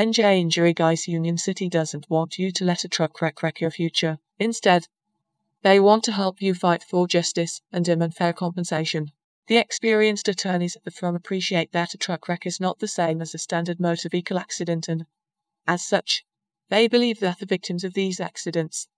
NJ Injury Guys Union City doesn't want you to let a truck wreck wreck your future. Instead, they want to help you fight for justice and demand fair compensation. The experienced attorneys at the firm appreciate that a truck wreck is not the same as a standard motor vehicle accident and, as such, they believe that the victims of these accidents,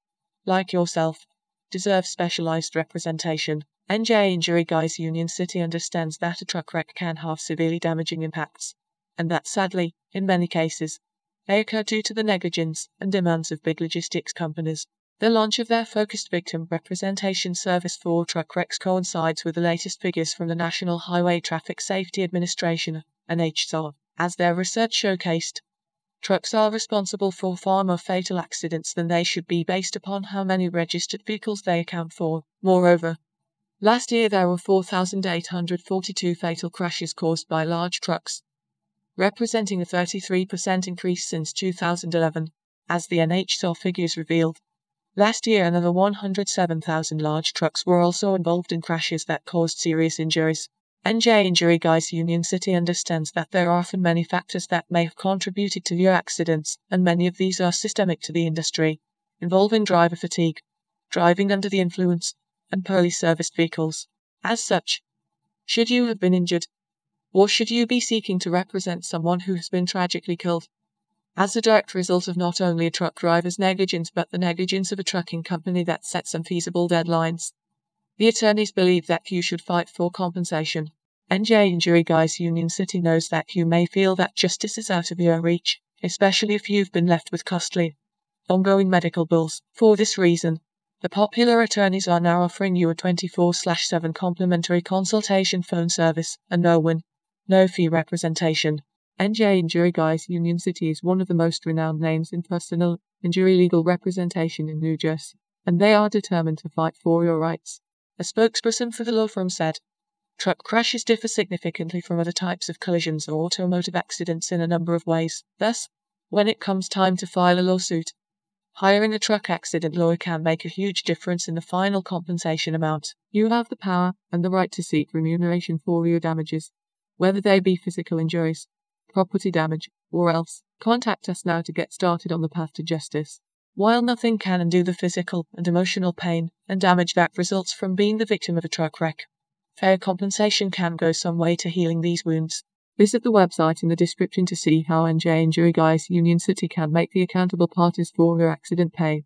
like yourself, deserve specialized representation. NJ Injury Guys Union City understands that a truck wreck can have severely damaging impacts, and that sadly, in many cases, they occur due to the negligence and demands of big logistics companies. The launch of their focused victim representation service for truck wrecks coincides with the latest figures from the National Highway Traffic Safety Administration, NHTSA. As their research showcased, trucks are responsible for far more fatal accidents than they should be based upon how many registered vehicles they account for. Moreover, last year there were 4,842 fatal crashes caused by large trucks, representing a 33% increase since 2011, as the NHTSA figures revealed. Last year, another 107,000 large trucks were also involved in crashes that caused serious injuries. NJ Injury Guys Union City understands that there are often many factors that may have contributed to your accidents, and many of these are systemic to the industry, involving driver fatigue, driving under the influence, and poorly serviced vehicles. As such, should you have been injured, or should you be seeking to represent someone who has been tragically killed, as a direct result of not only a truck driver's negligence but the negligence of a trucking company that sets unfeasible deadlines. The attorneys believe that you should fight for compensation. NJ Injury Guys Union City knows that you may feel that justice is out of your reach, especially if you've been left with costly, ongoing medical bills. For this reason, the popular attorneys are now offering you a 24 7 complimentary consultation phone service and no win, no fee representation. NJ Injury Guys Union City is one of the most renowned names in personal injury legal representation in New Jersey, and they are determined to fight for your rights. A spokesperson for the law firm said, Truck crashes differ significantly from other types of collisions or automotive accidents in a number of ways. Thus, when it comes time to file a lawsuit, hiring a truck accident lawyer can make a huge difference in the final compensation amount. You have the power and the right to seek remuneration for your damages, whether they be physical injuries, property damage, or else. Contact us now to get started on the path to justice. While nothing can undo the physical and emotional pain and damage that results from being the victim of a truck wreck, fair compensation can go some way to healing these wounds. Visit the website in the description to see how NJ Injury Guys Union City can make the accountable parties for their accident pay.